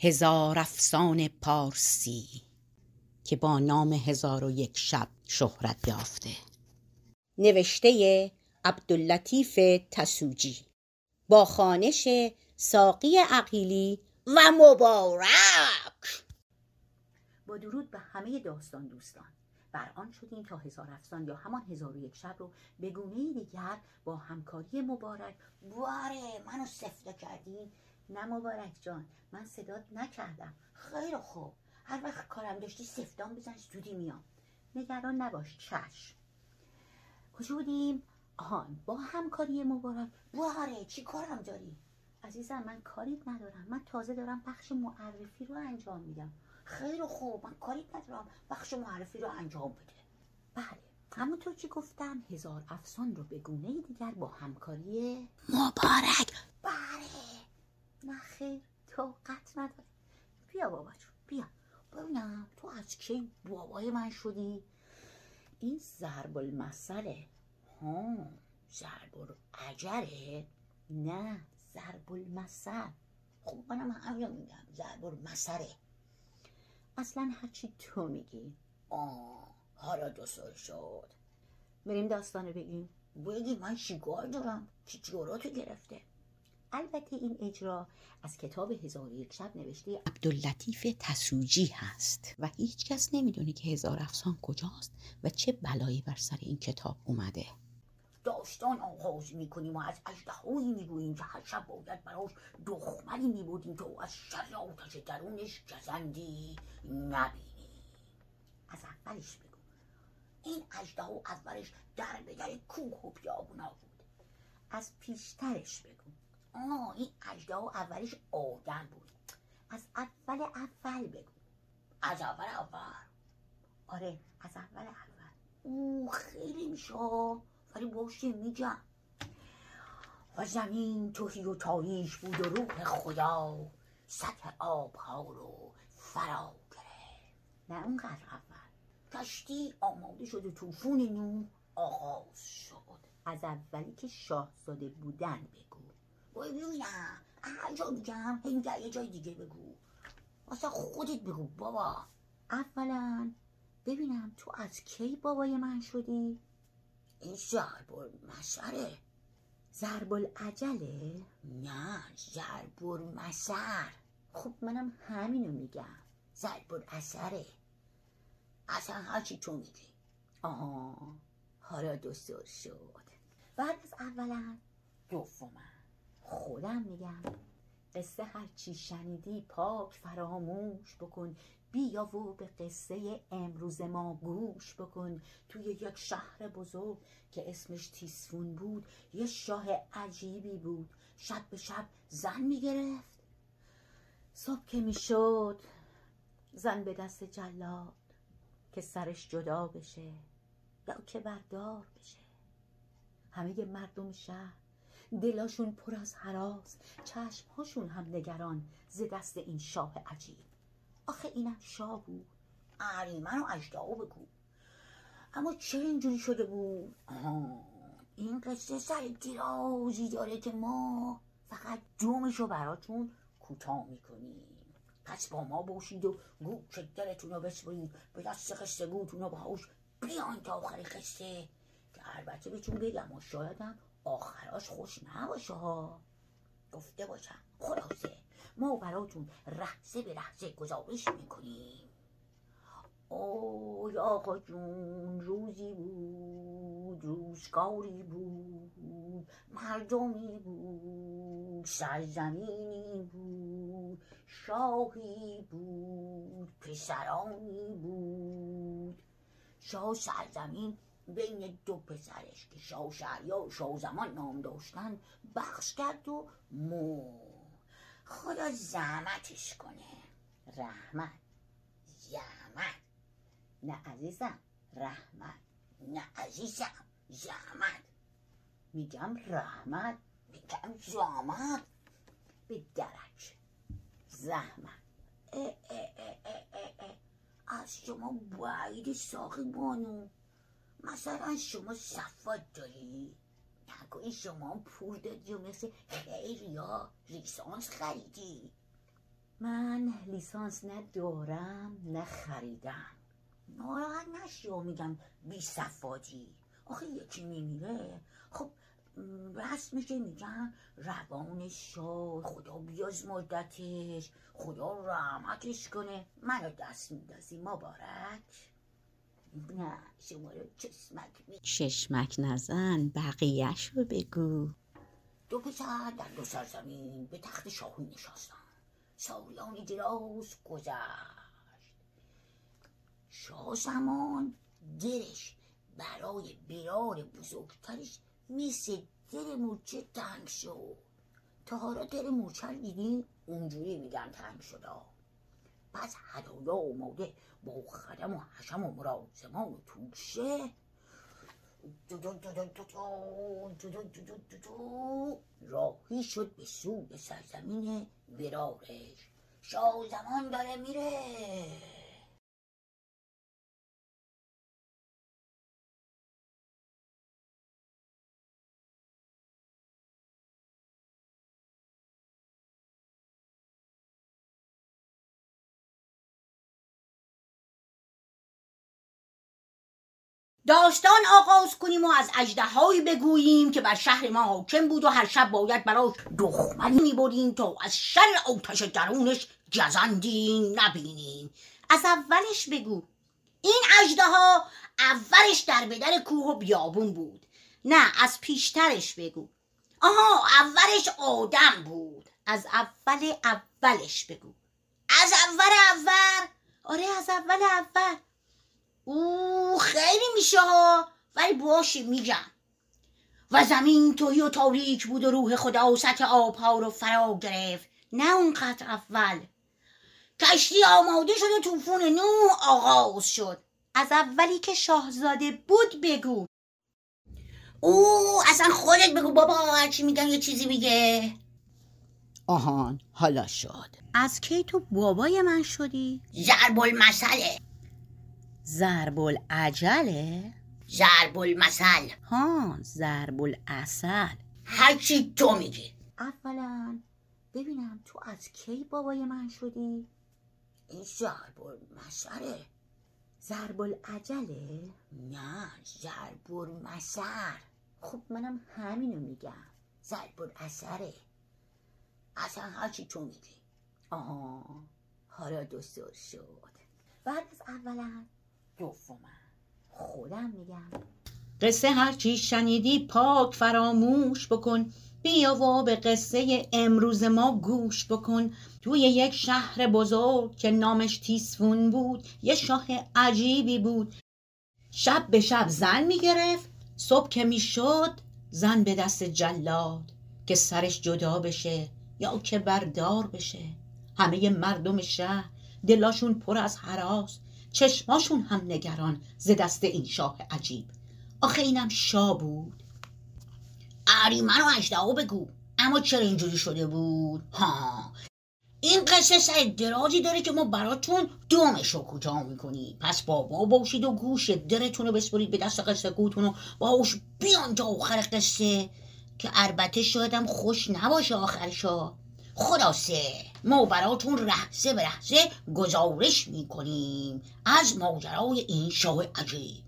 هزار افسان پارسی که با نام هزار و یک شب شهرت یافته. نوشته عبداللطیف تسوجی با خانش ساقی عقیلی و مبارک. با درود به همه داستان دوستان. بر آن شدیم تا هزار افسان یا همان هزار و یک شب رو به گونه دیگر با همکاری مبارک. باره منو سفته کردی؟ نه مبارک جان من صدات نکردم. خیلی خوب. هر وقت کارم داشتی سفتان بزن زودی میام. نگران نباش چشم. کجا بودیم؟ آهان با همکاری مبارک. باره چی کارم داری؟ عزیزم من کاری ندارم. من تازه دارم بخش معرفی رو انجام میدم. خیلی خوب من کاری ندارم. بخش معرفی رو انجام بده. بله همونطور که گفتم هزار افسان رو به گونه دیگر با همکاری مبارک. بله. نه خیر طاقت نداره بیا بابا جون بیا. ببینم تو از کی بابای من شدی؟ این ضرب المثله ها ضرب عجره نه ضرب المثل خب منم همین میگم ضرب المثله اصلا هرچی تو میگی. آه حالا دو سال شد. بریم داستانو بگیم. بگی من چیکار دارم؟ چی جوراتو گرفته؟ البته این اجرا از کتاب هزار یک شب نوشته عبداللطیف تسوجی هست و هیچ کس نمی‌دونه که هزار افسان کجاست و چه بلایی بر سر این کتاب اومده. داستان آغاز می‌کنیم و از اجدهایی می‌گوییم که هر شب باید براش دخمری میبودیم تو از شر آتش درونش گزندی. نبینی. از اولش بگو. این اجده اولش در به در کوه و بیابونا بود. از پیشترش بگو. آه این اجده اولش آدم بود. از اول اول بگو. از اول اول. آره از اول اول. او خیلی میشه. ولی باشه میگم. و زمین توهی و تاریش بود و روح خدا سطح آبها رو فرا گرفت. نه اونقدر اول. کشتی آماده شد و توفون نو آغاز شد. از اولی که شاهزاده بودن بگو. ببینم هر جا میگم این یه جای دیگه بگو واسه خودت بگو بابا اولا ببینم تو از کی بابای من شدی؟ این ضرب المثله ضرب العجله نه ضرب المثل خب منم همینو میگم. ضرب الاثره اصلا هرچی تو میگی. آها حالا دوستور شد. بعد از اولا دوما خودم میگم. قصه هرچی شنیدی پاک فراموش بکن. بیا و به قصه امروز ما گوش بکن. توی یک شهر بزرگ که اسمش تیسفون بود یه شاه عجیبی بود. شب به شب زن می‌گرفت. صبح که می‌شد زن به دست جلاد که سرش جدا بشه یا که بردار بشه. همه مردم شهر دلاشون پر از حراس چشمهاشون هم نگران ز دست این شاه عجیب. آخه اینم شاه بود. اهریمن و اجدعا بگو. اما چه اینجوری شده بود. این قصه سر درازی داره که ما فقط دومشو براتون کوتاه می‌کنیم. پس با ما باشید و گوش دلتون رو بسپرید به دست قصه گوتون رو باهاش بیان تا آخر قصه. که البته بهتون بگم و شایدم آخراش خوش نباشه ها. گفته باشم. خلاصه ما براتون لحظه به لحظه گزارش می‌کنیم. اوی آقا جون روزی بود روزگاری بود مردمی بود سرزمینی بود شاهی بود پسرانی بود. شاه سرزمین بین دو پسرش که شهریار و شاه زمان نام داشتن بخش کرد و مو. خدا زحمتش کنه. رحمت. زحمت. نه عزیزم. رحمت. نه عزیزم. زحمت. میگم رحمت. میگم زحمت. به درک. زحمت. اه اه اه از شما باید ساقی بانو. مثلا شما صفات داری؟ نکنی شما پول دادی و مثل خیلی ها لیسانس خریدی. من لیسانس نه دارم نه خریدم. ناراحت نشی و میگم بی صفاتی آخه یکی میمیره. خب میشه میگن روان شاد خدا بیاز مدتش خدا رحمتش کنه. منو دست میدازی مبارک. نه شما رو چشمک می چشمک نزن بقیهش رو بگو. دو پسر در دو سرزمین به تخت شاهی نشستن سالیانی دراز گذشت. شاه زمان دلش برای برار بزرگترش. مثل دل مورچه تنگ شد. تا حالا دل مورچه دیدی اونجوری میگن تنگ شده پس هدایا اومده با خدم و حشم و مرازمان و توشه راهی شد به سوی سرزمین برارش شاه زمان داره میره داستان آغاز کنیم و از اجدهایی بگوییم که بر شهر ما حاکم بود و هر شب باید براش دخمنی می‌بریم تا از شر آتش درونش جزندی نبینیم. از اولش بگو. این ها اولش در بدر کوه و بیابون بود. نه از پیشترش بگو. آها اولش آدم بود. از اول اولش بگو. از اول اول؟ آره از اول اول. او خیلی میشه ها. ولی باشه میگم. و زمین توی و تاریک بود و روح خدا و سطح آبها رو فرا گرفت. نه اونقدر اول. کشتی آماده شد و توفون نو آغاز شد. از اولی که شاهزاده بود بگو. او اصلا خودت بگو بابا هرچی میگم یه چیزی میگه. آهان حالا شد. از کی تو بابای من شدی؟ ضرب المثله ضرب العجله ضرب المثل ها ضرب الاصل هرچی تو میگی. اولا ببینم تو از کی بابای من شدی؟ این ضرب المثله ضرب العجله نه ضرب المثل خب منم همینو میگم. ضرب الاثره اصلا هرچی تو میگی. آها حالا دوستور شد. بعد از اولا دومم. خودم میگم. قصه هرچی شنیدی پاک فراموش بکن. بیا و به قصه امروز ما گوش بکن. توی یک شهر بزرگ که نامش تیسفون بود یه شاه عجیبی بود. شب به شب زن می‌گرفت صبح که می‌شد زن به دست جلاد که سرش جدا بشه یا که بردار بشه. همه مردم شهر دلاشون پر از حراس. چشماشون هم نگران ز دست این شاه عجیب. آخه اینم شاه بود. اریمن و اجدها بگو. اما چرا اینجوری شده بود؟ ها. این قصه سر درازی داره که ما براتون دومش رو کوتاه می‌کنیم پس بابا باشید و گوش درتون رو بسپرید به دست قصه گوتون و باش بیان تا آخر قصه. که البته شایدم خوش نباشه آخرشا خلاصه. ما براتون رهزه به رهزه گزارش می‌کنیم از ماجرای این شاه عجیب.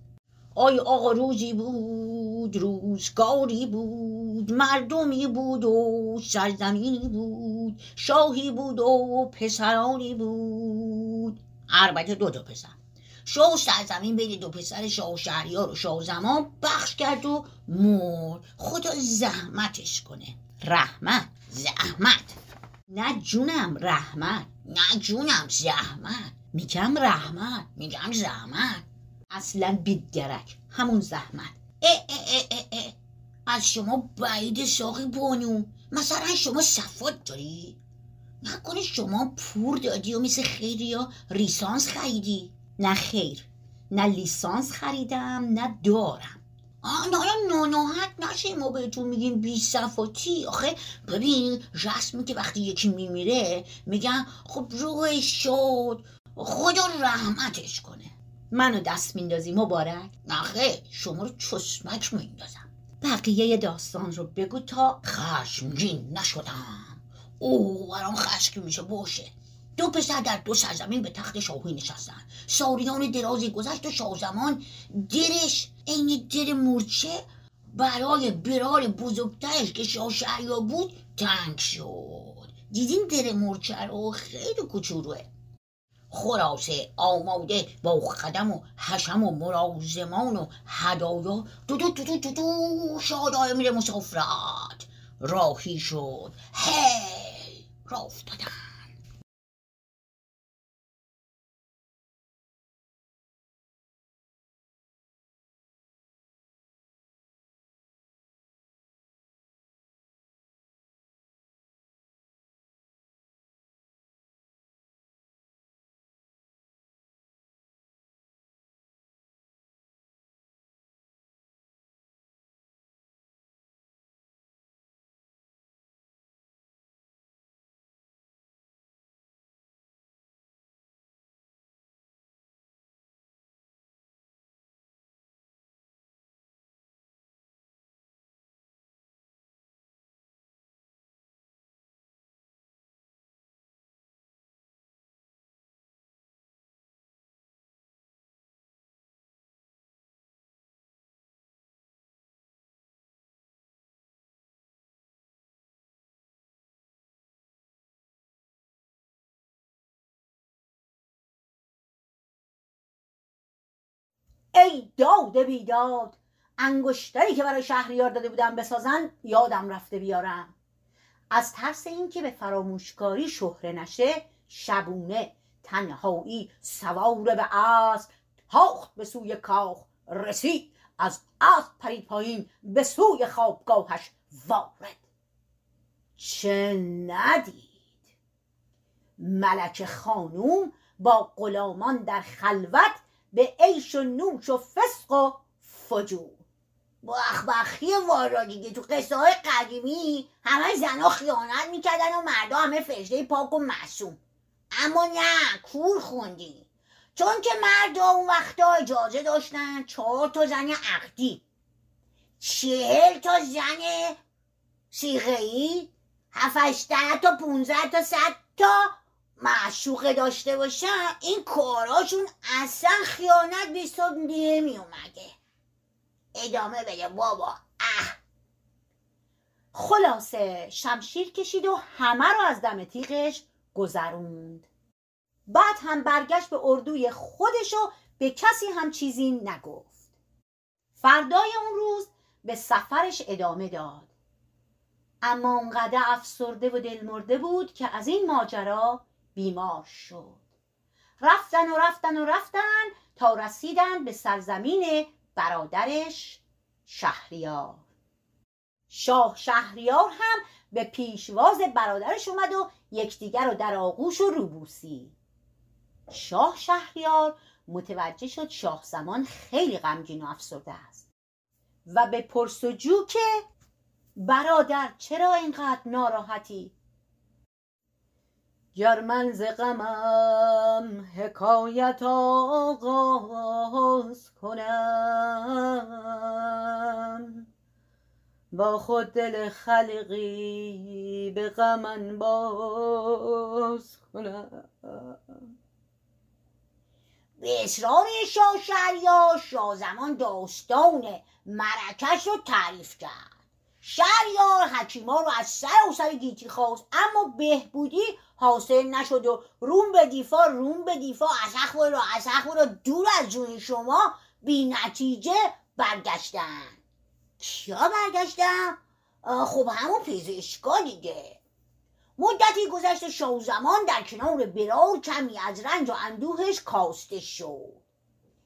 آی آقا روزی بود روزگاری بود مردمی بود و سرزمینی بود شاهی بود و پسرانی بود. البته دو تا پسر. شاه سرزمین بین دو پسر شاه شهریار و شاه زمان بخش کرد و مر خدا زحمتش کنه. رحمت زحمت. نه جونم رحمت نه جونم زحمت. میگم رحمت میگم زحمت. اصلا بیدگرک همون زحمت. اه اه اه اه از شما بعید ساقی بانو. مثلا شما صفات داری؟ نکنه شما پور دادی و مثل خیلی یا ریسانس خریدی؟ نه خیر نه لیسانس خریدم نه دارم. حالا ناناحت نشیم ما بهتون میگیم بی صفاتی. آخه ببین رسمی که وقتی یکی میمیره میگن خب روحش شد. خدا رحمتش کنه. منو دست میندازی مبارک؟ نخه شما رو چسمک میندازم. بقیه داستان رو بگو تا خشمگین نشدم. او برام خشکی میشه باشه. دو پسر در دو سرزمین به تخت شاهی نشستن. سالیان درازی گذشت و شاهزمان درش عین در مورچه برای برار بزرگترش که شاه شهریار بود تنگ شد. دیدین در مورچه رو؟ خیلی کوچولوه. خلاصه آماده با خدم و حشم و مرازمان و هدایا دو دو دو دو دو, دو شادای میره مسافرت. راهی شد. هی! راه افتادن ای داد بیداد انگشتری که برای شهریار داده بودم بسازن یادم رفته بیارم. از ترس اینکه به فراموشکاری شهره نشه شبونه تنهایی سوار به اسب تاخت به سوی کاخ رسید از اسب پرید پایین به سوی خوابگاهش وارد. چه ندید؟ ملک خانوم با غلامان در خلوت به عیش و نوش و فسق و فجور. با اخبخی وارا دیگه تو قصه های قدیمی همه زنها خیانت می‌کردن و مردا همه فرشته پاک و معصوم. اما نه کور خوندی. چون که مردا اون وقتا اجازه داشتن چهار تا زن عقدی. چهل تا زن سیغه ای هفتشده تا پونزده تا صد تا معشوقه داشته باشن این کاراشون اصلا خیانت به حساب نمی اومده. ادامه بده بابا. اه. خلاصه شمشیر کشید و همه رو از دم تیغش گذروند. بعد هم برگشت به اردوی خودش و به کسی هم چیزی نگفت. فردای اون روز به سفرش ادامه داد. اما اونقدر افسرده و دلمرده بود که از این ماجرا بیمار شد. رفتن و رفتن و رفتن تا رسیدن به سرزمین برادرش شهریار. شاه شهریار هم به پیشواز برادرش اومد و یکدیگر رو در آغوش و روبوسی شاه شهریار متوجه شد شاه زمان خیلی غمگین و افسرده است و به پرسجو که برادر چرا اینقدر ناراحتی؟ گر من ز غمم حکایت آغاز کنم. با خود دل خلقی به غم باز کنم. به اصرار شاه شهریار شاه زمان داستان مرکش رو تعریف کرد. شهریار حکیما رو از سر و سر گیتی خواست. اما بهبودی حاصل نشد و روم به دیفا روم به دیفا اسخ رو اسخ رو دور از جون شما بی نتیجه برگشتن. کیا برگشتن؟ خب همون پزشکا دیگه. مدتی گذشت شاه زمان در کنار برار کمی از رنج و اندوهش کاسته شد.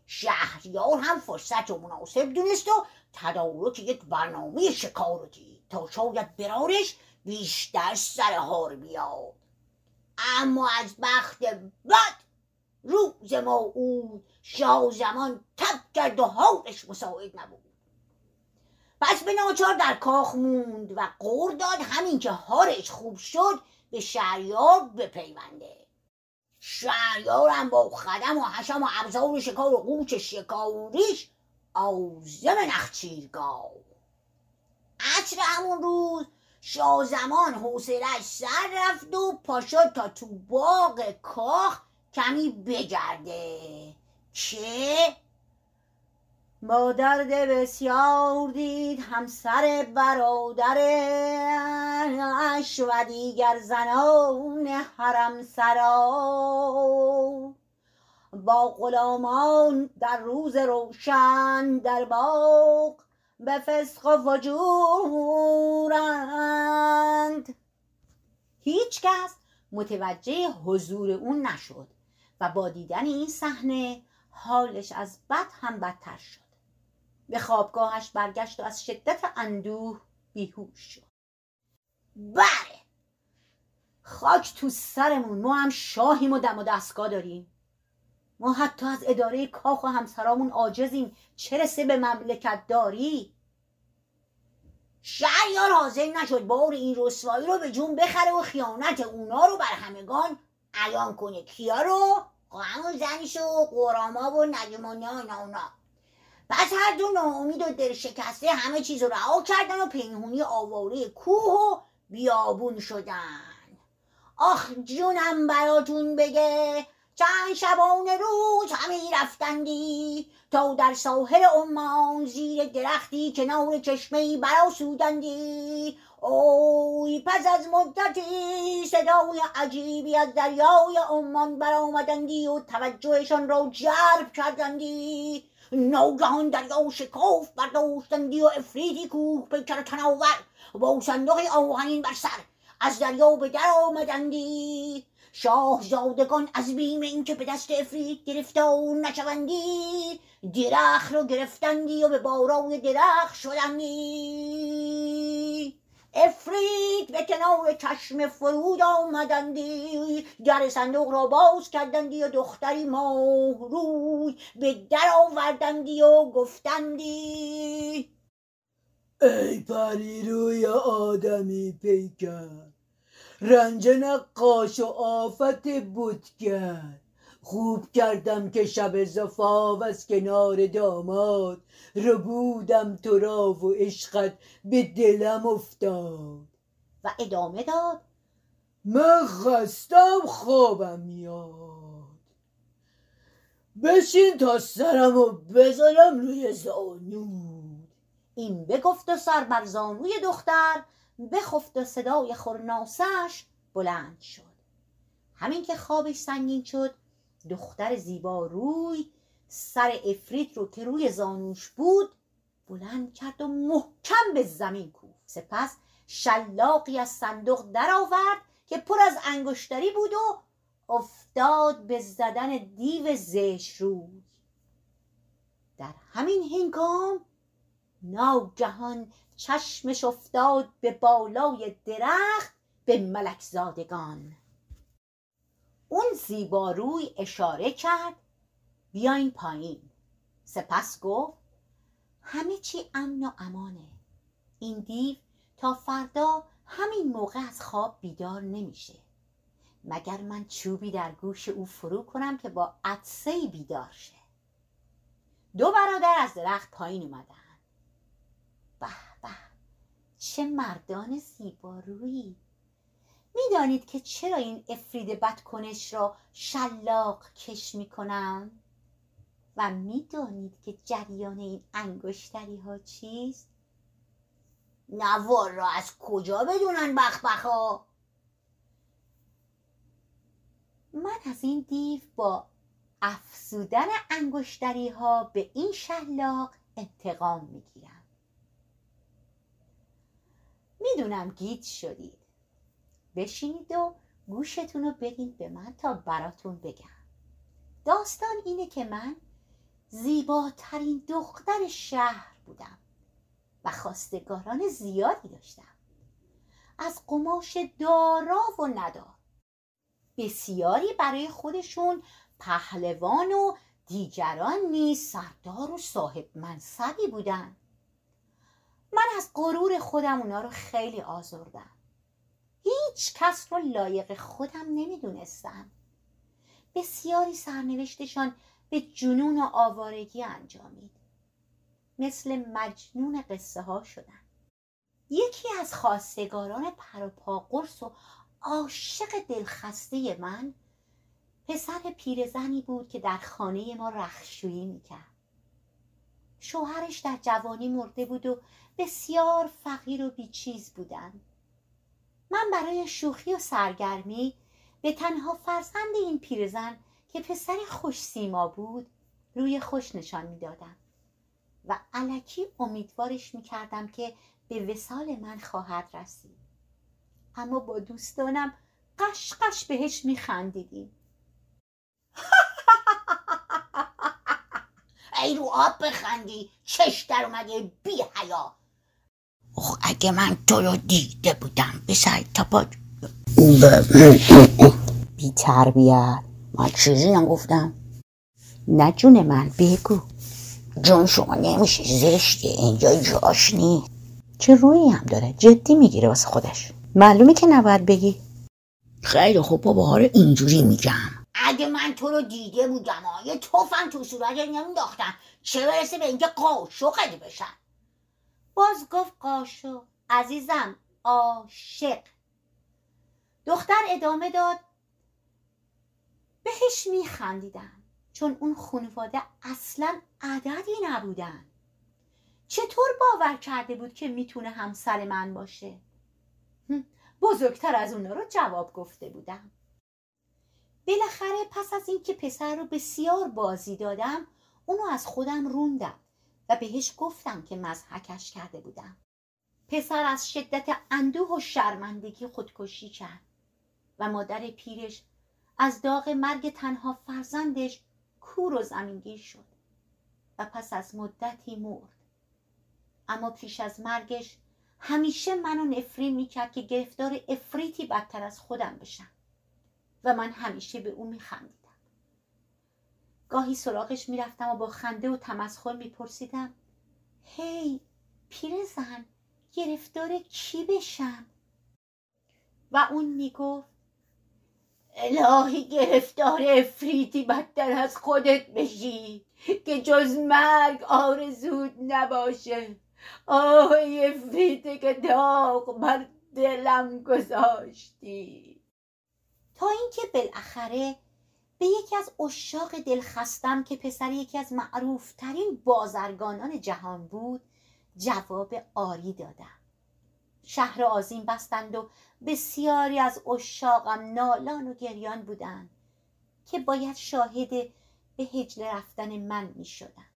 شهریار هم فرصت و مناسب دونست و تدارک یک برنامه شکار رو دید تا شاید برارش بیشتر سر هار بیاد. اما از بخت بد روز موعود شاه زمان تب کرد و حالش مساعد نبود. پس به ناچار در کاخ موند و قور داد همین که هارش خوب شد به شهریار بپیونده. شهریار هم با خدم و حشم و ابزار شکار و قوچ شکاریش آزم نخچیرگاه. عصر همون روز شاه زمان حوصلش سر رفت و پاشا تا تو باغ کاخ کمی بگرده. که با درد بسیار دید همسر برادرش و دیگر زنان حرم سرا. با غلامان در روز روشن در باغ به فسق و فجورند هیچ کس متوجه حضور اون نشد و با دیدن این صحنه حالش از بد هم بدتر شد. به خوابگاهش برگشت و از شدت اندوه بیهوش شد. بله خاک تو سرمون ما هم شاهیم و دم و دستگاه داریم. ما حتی از اداره کاخ و همسرامون عاجزیم. چه رسه به مملکت داری؟ شهریار حاضر نشد بار این رسوایی رو به جون بخره و خیانت اونا رو بر همگان عیان کنه. کیا رو؟ همون زنش و قراما و نجمانی اینا اونا. پس هر دو ناامید و دل شکسته همه چیز رو رها کردن و پنهونی آواره کوه و بیابون شدن. آخ جونم براتون بگه چند شبانه روز همه رفتندی تا در ساحل عمان زیر درختی کنار چشمه براسودندی اوی پس از مدتی صدای عجیبی از دریای عمان برآمدندی و توجهشان را جلب کردندی. ناگهان دریا شکاف برداشتندی و افریدی کوه پیکر تناور با صندوق آهنین بر سر از دریا به در آمدندی. شاهزادگان از بیم اینکه به دست افرید گرفتار نشوندی درخت رو گرفتندی و به بارای درخت شدندی. افرید به کنار چشم فرود آمدندی در صندوق را باز کردندی و دختری ماه روی به در آوردندی و گفتندی. ای پری روی آدمی پیکر رنج نقاش و آفت کرد. خوب کردم که شب زفاف از کنار داماد. رو بودم تو را و عشقت به دلم افتاد. و ادامه داد. من خستم خوابم میاد. بشین تا سرم و بذارم روی زانود این بگفت و سر بر زانوی دختر بخفت و صدای خورناسش بلند شد. همین که خوابش سنگین شد دختر زیبا روی سر افریت رو که روی زانوش بود بلند کرد و محکم به زمین کوفت. سپس شلاقی از صندوق درآورد که پر از انگشتری بود و افتاد به زدن دیو زش روی. در همین هنگام ناگهان چشمش افتاد به بالای درخت به ملک زادگان. اون زیباروی اشاره کرد بیاین پایین. سپس گفت همه چی امن و امانه. این دیو تا فردا همین موقع از خواب بیدار نمیشه. مگر من چوبی در گوش او فرو کنم که با عدسه بیدار شه؟ دو برادر از درخت پایین اومدن. به چه مردان زیبارویی. می‌دانید که چرا این افرید بدکنش را شلاق کش می‌کنم؟ و می‌دانید که جریان این انگشتری ها چیست؟ نوار را از کجا بدونن بخبخ ها من از این دیو با افزودن انگشتری ها به این شلاق انتقام می‌گیرم. می‌دونم گیت شدید. بشینید و گوشتون رو بدید به من تا براتون بگم. داستان اینه که من زیباترین دختر شهر بودم و خواستگاران زیادی داشتم. از قماش دارا و ندار بسیاری برای خودشون پهلوان و دیگران نیز سردار و صاحب منصبی بودن. من از غرور خودم اونا رو خیلی آزردم. هیچ کس رو لایق خودم نمی‌دونستم. بسیاری سرنوشتشان به جنون و آوارگی انجامید. مثل مجنون قصه ها شدن. یکی از خواستگاران پروپا قرص و عاشق دلخسته من پسر پیرزنی بود که در خانه ما رخشویی می‌کرد. شوهرش در جوانی مرده بود و بسیار فقیر و بیچیز بودند. من برای شوخی و سرگرمی به تنها فرزند این پیرزن که پسر خوش سیما بود روی خوش نشان می‌دادم و علکی امیدوارش می‌کردم که به وسال من خواهد رسید. اما با دوستانم قشقش بهش میخندیدیم. ای رو آب بخندی چش در اومده بی حیا اخ اگه من تو رو دیده بودم به سر تا بی تربیت. من چیزی نگفتم. نه جون من بگو. جون شما نمیشه زشته اینجا جاش نیست. چه روی هم داره؟ جدی می‌گیره واسه خودش. معلومه که نباید بگی. خیلی خوب بابا اینجوری میگم. اگه من تو رو دیده بودم آه یه توفم تو صورت نمیداختم چه برسه به اینکه قاشقت بشن باز گفت قاشق. عزیزم عاشق. دختر ادامه داد بهش میخندیدم چون اون خانواده اصلا عددی نبودن. چطور باور کرده بود که می‌تونه همسر من باشه؟ بزرگتر از اونا رو جواب گفته بودم. بالاخره پس از اینکه پسر رو بسیار بازی دادم اونو از خودم روندم و بهش گفتم که مزحکش کرده بودم. پسر از شدت اندوه و شرمندگی خودکشی کرد و مادر پیرش از داغ مرگ تنها فرزندش کور و زمینگیر شد و پس از مدتی مرد. اما پیش از مرگش همیشه منو نفرین می‌کرد که گرفتار افریتی بدتر از خودم بشم. و من همیشه به او میخندیدم. گاهی سراغش می‌رفتم و با خنده و تمسخر میپرسیدم هی پیرزن گرفتار کی بشم؟ و اون می‌گفت الهی گرفتار افریتی بدتر از خودت بشی که جز مرگ آرزود نباشه. آه افریته که داغ بر دلم گذاشتی. تا اینکه بالاخره به یکی از اشاق دلخستم که پسر یکی از معروفترین بازرگانان جهان بود جواب آری دادم شهر آزین بستند و بسیاری از اشاقم نالان و گریان بودند که باید شاهد به هجله رفتن من می شدن.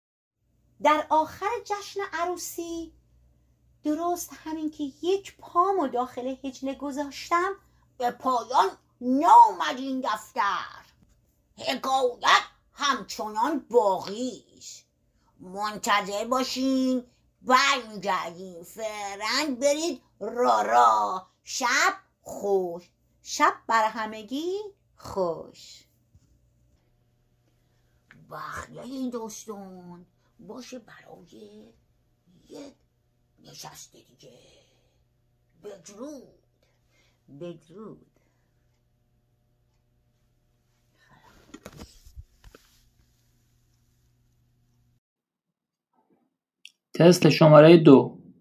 در آخر جشن عروسی درست همین که یک پامو داخل هجله گذاشتم به پایان نامد این دفتر. حکایت همچنان باقی است. منتظر باشین برمیگردیم فعلا برید را را. شب خوش. شب بر همگی خوش. بخیه این دوستان. باشه برای یک نشسته دیگه. بدرود. بدرود. تست شماره دو.